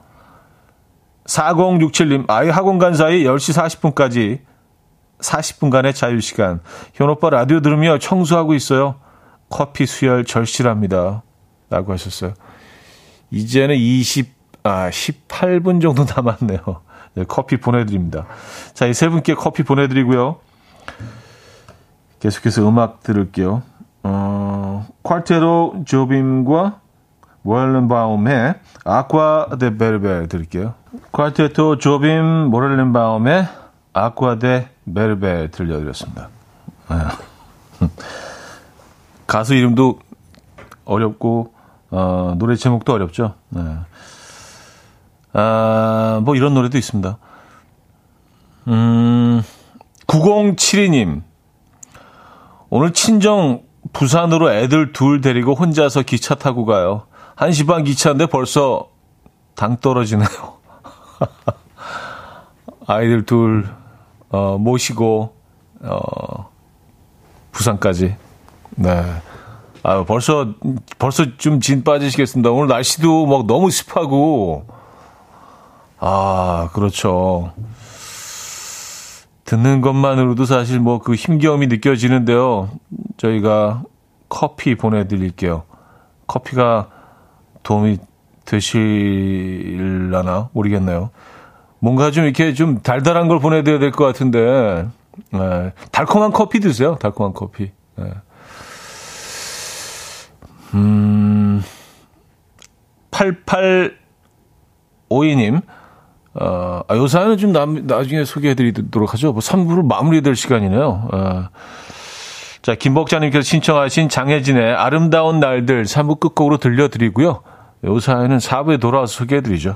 4067님, 아이 학원 간 사이 10시 40분까지 40분간의 자유시간. 현오빠 라디오 들으며 청소하고 있어요. 커피 수혈 절실합니다. 라고 하셨어요. 이제는 20, 아, 18분 정도 남았네요. 네, 커피 보내드립니다. 자, 이 세 분께 커피 보내드리고요. 계속해서 음악 들을게요. 어, Quarteto Jobim과 Morelenbaum의 Água de Beber 들을게요. Quarteto Jobim Morelenbaum의 Água de Beber 들려드렸습니다. 네. 가수 이름도 어렵고 어, 노래 제목도 어렵죠. 네. 아, 뭐 이런 노래도 있습니다. 음, 9072님. 오늘 친정 부산으로 애들 둘 데리고 혼자서 기차 타고 가요. 1시 반 기차인데 벌써 당 떨어지네요. 아이들 둘, 어, 모시고, 어, 부산까지. 네. 아, 벌써, 벌써 좀 진 빠지시겠습니다. 오늘 날씨도 막 너무 습하고, 아, 그렇죠. 듣는 것만으로도 사실 뭐 그 힘겨움이 느껴지는데요. 저희가 커피 보내드릴게요. 커피가 도움이 되실라나 모르겠네요. 뭔가 좀 이렇게 좀 달달한 걸 보내드려야 될 것 같은데, 네. 달콤한 커피 드세요. 달콤한 커피. 네. 음, 8852님, 어, 아, 요 사연은 좀 남, 나중에 소개해드리도록 하죠. 뭐 3부를 마무리될 시간이네요. 어. 자, 김복자님께서 신청하신 장혜진의 아름다운 날들 3부 끝곡으로 들려드리고요. 요 사연은 4부에 돌아와서 소개해드리죠.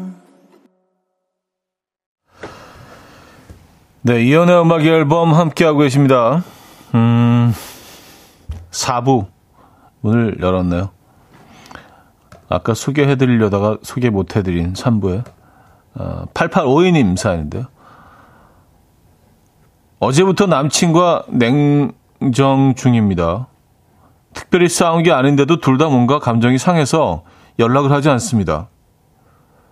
네 이현우의 음악 앨범 함께하고 계십니다 음 4부 문을 열었네요 아까 소개해드리려다가 소개 못해드린 3부에 어, 8852님 사연인데요. 어제부터 남친과 냉정 중입니다. 특별히 싸운 게 아닌데도 둘 다 뭔가 감정이 상해서 연락을 하지 않습니다.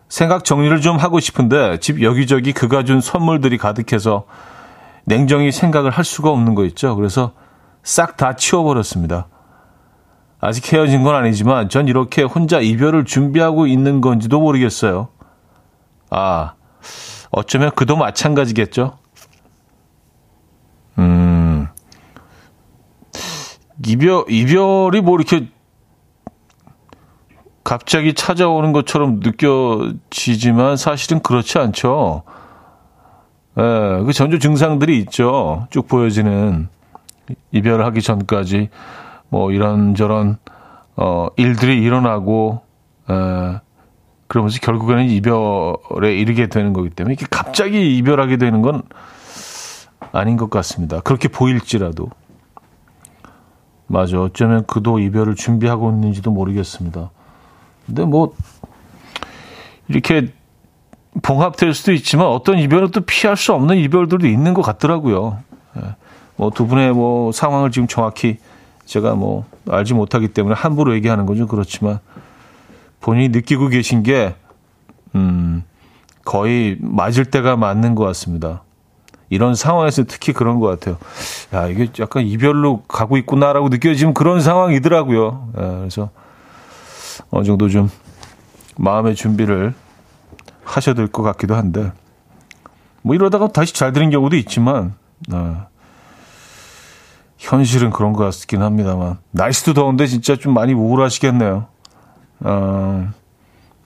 생각 정리를 좀 하고 싶은데 집 여기저기 그가 준 선물들이 가득해서 냉정히 생각을 할 수가 없는 거 있죠. 그래서 싹 다 치워버렸습니다. 아직 헤어진 건 아니지만 전 이렇게 혼자 이별을 준비하고 있는 건지도 모르겠어요. 아, 어쩌면 그도 마찬가지겠죠? 음, 이별, 이별이 뭐 이렇게 갑자기 찾아오는 것처럼 느껴지지만 사실은 그렇지 않죠. 예, 그 전조 증상들이 있죠. 쭉 보여지는 이별을 하기 전까지 뭐 이런저런 어 일들이 일어나고 에, 그러면서 결국에는 이별에 이르게 되는 거기 때문에 이렇게 갑자기 이별하게 되는 건 아닌 것 같습니다. 그렇게 보일지라도. 맞아. 어쩌면 그도 이별을 준비하고 있는지도 모르겠습니다. 근데 뭐, 이렇게 봉합될 수도 있지만 어떤 이별은 또 피할 수 없는 이별들도 있는 것 같더라고요. 예. 뭐두 분의 뭐 상황을 지금 정확히 제가 뭐 알지 못하기 때문에 함부로 얘기하는 건 좀 그렇지만 본인이 느끼고 계신 게, 음, 거의 맞을 때가 맞는 것 같습니다. 이런 상황에서 특히 그런 것 같아요. 야, 이게 약간 이별로 가고 있구나라고 느껴지면 그런 상황이더라고요. 예, 그래서 어느 정도 좀 마음의 준비를 하셔야 될 것 같기도 한데, 뭐 이러다가 다시 잘 되는 경우도 있지만, 어, 현실은 그런 것 같긴 합니다만, 날씨도 더운데 진짜 좀 많이 우울하시겠네요. 어,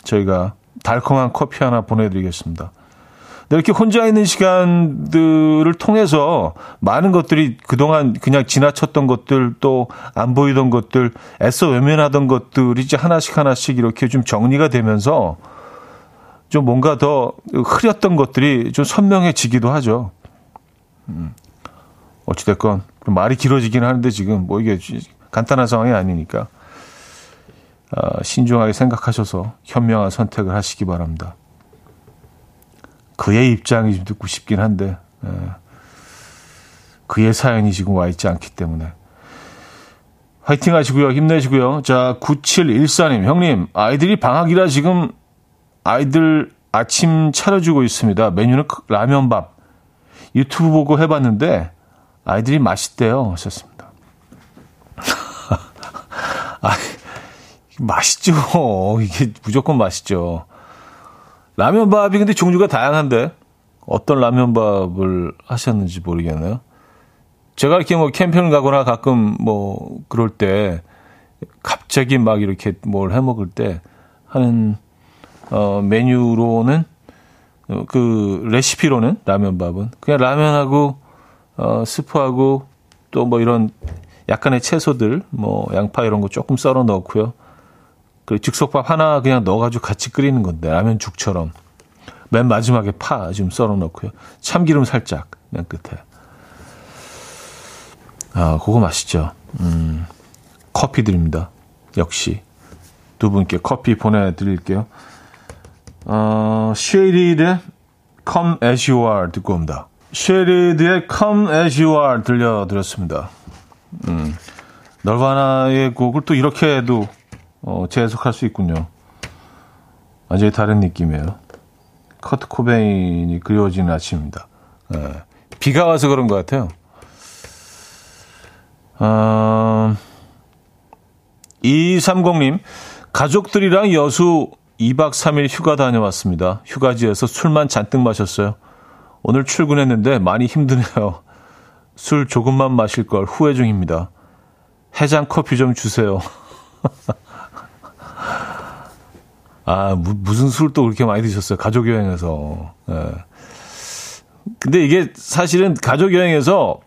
저희가 달콤한 커피 하나 보내드리겠습니다. 이렇게 혼자 있는 시간들을 통해서 많은 것들이 그동안 그냥 지나쳤던 것들 또 안 보이던 것들 애써 외면하던 것들이 이제 하나씩 하나씩 이렇게 좀 정리가 되면서 좀 뭔가 더 흐렸던 것들이 좀 선명해지기도 하죠. 음. 어찌됐건 말이 길어지긴 하는데 지금 뭐 이게 간단한 상황이 아니니까 어, 신중하게 생각하셔서 현명한 선택을 하시기 바랍니다. 그의 입장이 좀 듣고 싶긴 한데 에, 예. 그의 사연이 지금 와 있지 않기 때문에 화이팅 하시고요. 힘내시고요. 자, 9714님, 형님, 아이들이 방학이라 지금 아이들 아침 차려주고 있습니다. 메뉴는 라면밥. 유튜브 보고 해봤는데 아이들이 맛있대요. 하셨습니다. 아, 맛있죠. 이게 무조건 맛있죠. 라면밥이 근데 종류가 다양한데 어떤 라면밥을 하셨는지 모르겠네요. 제가 이렇게 뭐 캠핑을 가거나 가끔 뭐 그럴 때 갑자기 막 이렇게 뭘 해 먹을 때 하는 어 메뉴로는 그 레시피로는 라면밥은 그냥 라면하고 어 스프하고 또 뭐 이런 약간의 채소들 뭐 양파 이런 거 조금 썰어 넣고요. 그 즉석밥 하나 그냥 넣어가지고 같이 끓이는 건데 라면 죽처럼. 맨 마지막에 파 좀 썰어 넣고요. 참기름 살짝 맨 끝에. 아 그거 맛있죠. 음 커피 드립니다. 역시. 두 분께 커피 보내드릴게요. 어 쉐리드의 Come As You Are 듣고 옵니다. 쉐리드의 Come As You Are 들려드렸습니다. 음 널바나의 곡을 또 이렇게 해도 어, 재해석할 수 있군요. 완전히 다른 느낌이에요. 커트 코베인이 그리워지는 아침입니다. 예. 비가 와서 그런 것 같아요. 어, 230님, 가족들이랑 여수 2박 3일 휴가 다녀왔습니다. 휴가지에서 술만 잔뜩 마셨어요. 오늘 출근했는데 많이 힘드네요. 술 조금만 마실 걸 후회 중입니다. 해장 커피 좀 주세요. 아, 무, 무슨 술 또 그렇게 많이 드셨어요? 가족 여행에서. 예. 근데 이게 사실은 가족 여행에서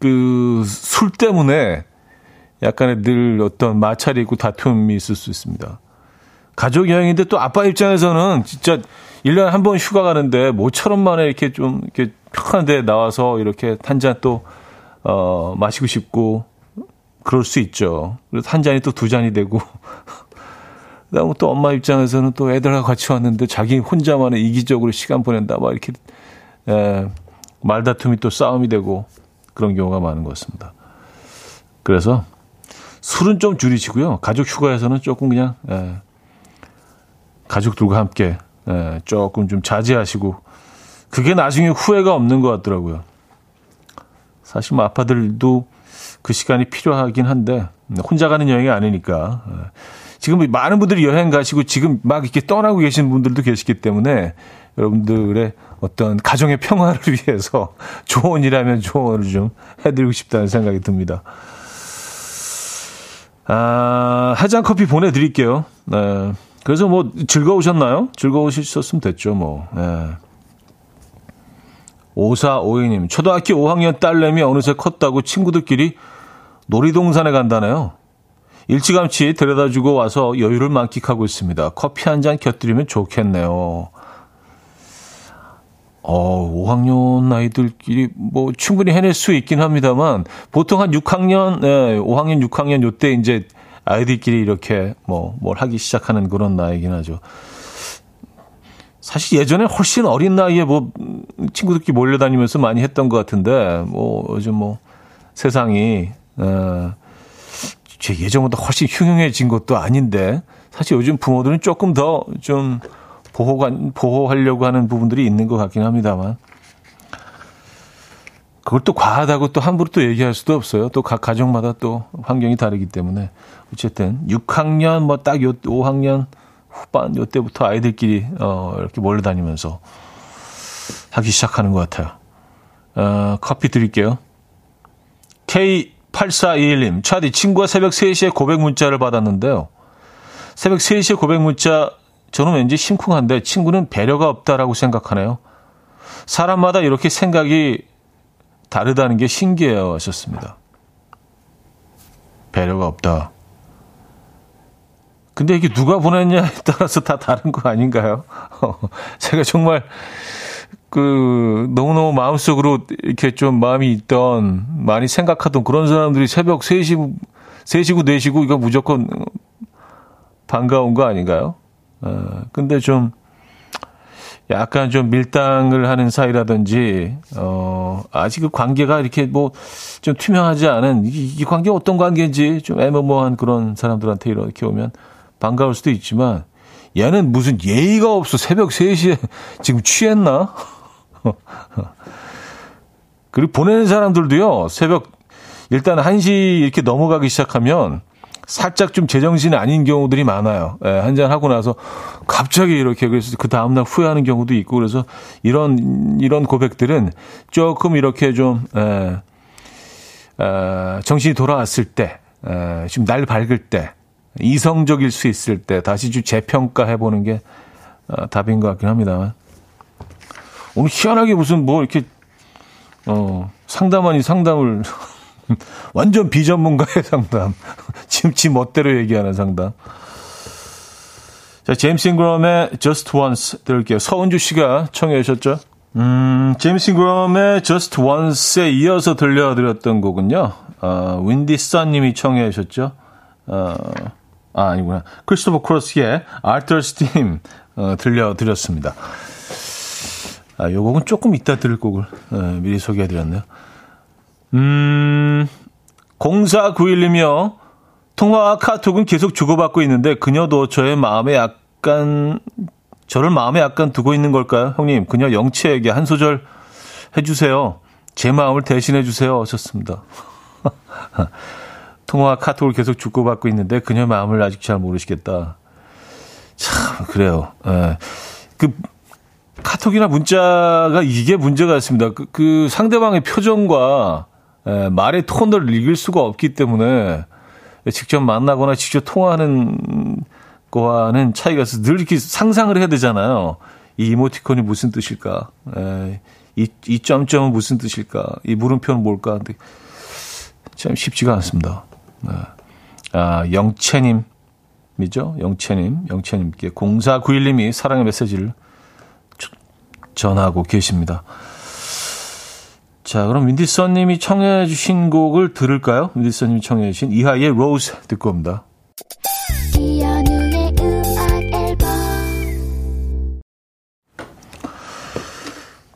그 술 때문에 약간의 늘 어떤 마찰이 있고 다툼이 있을 수 있습니다. 가족 여행인데 또 아빠 입장에서는 진짜 1년에 한 번 휴가 가는데 모처럼 만에 이렇게 좀 이렇게 편한 데 나와서 이렇게 한 잔 또, 어, 마시고 싶고 그럴 수 있죠. 그래서 한 잔이 또 두 잔이 되고 그다음에 또 엄마 입장에서는 또 애들하고 같이 왔는데 자기 혼자만의 이기적으로 시간 보낸다. 막 이렇게 에, 말다툼이 또 싸움이 되고 그런 경우가 많은 것 같습니다. 그래서 술은 좀 줄이시고요. 가족 휴가에서는 조금 그냥 에, 가족들과 함께 에, 조금 좀 자제하시고 그게 나중에 후회가 없는 것 같더라고요. 사실 뭐 아빠들도 그 시간이 필요하긴 한데 혼자 가는 여행이 아니니까. 지금 많은 분들이 여행 가시고 지금 막 이렇게 떠나고 계신 분들도 계시기 때문에 여러분들의 어떤 가정의 평화를 위해서 조언이라면 조언을 좀 해드리고 싶다는 생각이 듭니다. 아, 해장 커피 보내드릴게요. 네. 그래서 뭐 즐거우셨나요? 즐거우셨으면 됐죠, 뭐. 네. 5452님, 초등학교 5학년 딸내미 어느새 컸다고 친구들끼리 놀이동산에 간다네요. 일찌감치 데려다 주고 와서 여유를 만끽하고 있습니다. 커피 한 잔 곁들이면 좋겠네요. 어, 5학년 아이들끼리 뭐 충분히 해낼 수 있긴 합니다만 보통 한 6학년, 네, 5학년, 6학년 요때 이제 아이들끼리 이렇게 뭐 뭘 하기 시작하는 그런 나이긴 하죠. 사실 예전에 훨씬 어린 나이에 뭐 친구들끼리 몰려다니면서 많이 했던 것 같은데 뭐 요즘 뭐 세상이 어, 제 예전보다 훨씬 흉흉해진 것도 아닌데 사실 요즘 부모들은 조금 더 좀 보호가 보호하려고 하는 부분들이 있는 것 같긴 합니다만 그걸 또 과하다고 또 함부로 또 얘기할 수도 없어요. 또 각 가정마다 또 환경이 다르기 때문에 어쨌든 6학년 뭐딱요 5학년 후반 요 때부터 아이들끼리 어 이렇게 몰려 다니면서 하기 시작하는 것 같아요. 어, 커피 드릴게요. K8421님, 차디 친구가 새벽 3시에 고백 문자를 받았는데요. 새벽 3시에 고백 문자, 저는 왠지 심쿵한데 친구는 배려가 없다라고 생각하네요. 사람마다 이렇게 생각이 다르다는 게 신기해요. 하셨습니다. 배려가 없다. 근데 이게 누가 보냈냐에 따라서 다 다른 거 아닌가요? 제가 정말 그 너무너무 마음속으로 이렇게 좀 마음이 있던 많이 생각하던 그런 사람들이 새벽 3시 3시고 4시고 이거 무조건 반가운 거 아닌가요? 어, 근데 좀 약간 좀 밀당을 하는 사이라든지 어 아직 그 관계가 이렇게 뭐 좀 투명하지 않은 이, 이 관계 어떤 관계인지 좀 애매모호한 그런 사람들한테 이렇게 오면 반가울 수도 있지만 얘는 무슨 예의가 없어 새벽 3시에 지금 취했나? 그리고 보내는 사람들도요, 새벽, 일단 1시 이렇게 넘어가기 시작하면 살짝 좀 제정신이 아닌 경우들이 많아요. 예, 한잔 하고 나서 갑자기 이렇게 그래서 그 다음날 후회하는 경우도 있고 그래서 이런, 이런 고백들은 조금 이렇게 좀, 예, 어, 정신이 돌아왔을 때, 예, 지금 날 밝을 때, 이성적일 수 있을 때 다시 좀 재평가해 보는 게 어, 답인 것 같긴 합니다만. 오늘 희한하게 무슨 뭐 이렇게 어 상담 아니 상담을 완전 비전문가의 상담. 지금 지 멋대로 얘기하는 상담. 자, 제임스 잉그럼의 Just Once 들을게요. 서은주 씨가 청해 주셨죠? 음, 제임스 잉그럼의 Just Once에 이어서 들려드렸던 곡은요. 어, 윈디 썬님이 청해 주셨죠? 어, 아, 아니구나. 크리스토퍼 크로스의 Arthur 어, 들려드렸습니다. 아, 요 곡은 조금 이따 들을 곡을 어, 미리 소개해드렸네요. 음, 0491이며 통화와 카톡은 계속 주고받고 있는데 그녀도 저의 마음에 약간 저를 마음에 약간 두고 있는 걸까요? 형님, 그녀 영채에게 한 소절 해주세요. 제 마음을 대신해 주세요. 하셨습니다. 통화와 카톡을 계속 주고받고 있는데 그녀 마음을 아직 잘 모르시겠다. 참 그래요. 예. 그 카톡이나 문자가 이게 문제가 있습니다. 그, 그 상대방의 표정과 에, 말의 톤을 읽을 수가 없기 때문에 직접 만나거나 직접 통화하는 거와는 차이가 있어서 늘 이렇게 상상을 해야 되잖아요. 이 이모티콘이 무슨 뜻일까? 에, 이, 이 점점은 무슨 뜻일까? 이 물음표는 뭘까? 근데 참 쉽지가 않습니다. 네. 아, 영채님이죠? 영채님, 영채님께 0491님이 사랑의 메시지를 전하고 계십니다. 자, 그럼 윈디선 님이 청해 주신 곡을 들을까요? 윈디선 님이 청해 주신 이하이의 로즈 듣고 옵니다.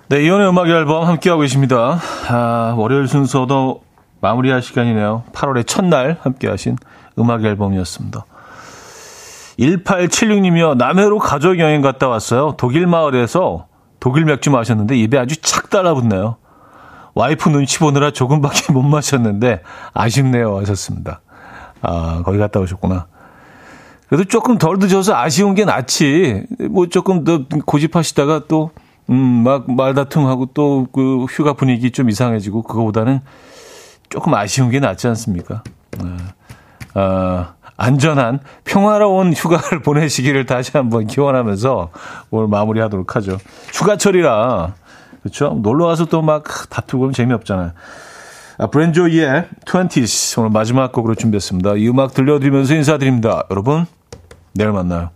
네, 이혼의 음악 앨범 함께하고 계십니다. 아, 월요일 순서도 마무리할 시간이네요. 8월의 첫날 함께하신 음악 앨범이었습니다. 1876님이요. 남해로 가족 여행 갔다 왔어요. 독일 마을에서 독일 맥주 마셨는데 입에 아주 착 달라붙네요. 와이프 눈치 보느라 조금밖에 못 마셨는데 아쉽네요 하셨습니다. 아 거기 갔다 오셨구나. 그래도 조금 덜 늦어서 아쉬운 게 낫지. 뭐 조금 더 고집하시다가 또 음, 막 말다툼하고 또 그 휴가 분위기 좀 이상해지고 그거보다는 조금 아쉬운 게 낫지 않습니까? 네. 아, 안전한 평화로운 휴가를 보내시기를 다시 한번 기원하면서 오늘 마무리하도록 하죠. 휴가철이라 그렇죠. 놀러 가서 또 막 다투고 는 재미없잖아요. 아, 브랜조이의 20s 오늘 마지막 곡으로 준비했습니다. 이 음악 들려드리면서 인사드립니다. 여러분, 내일 만나요.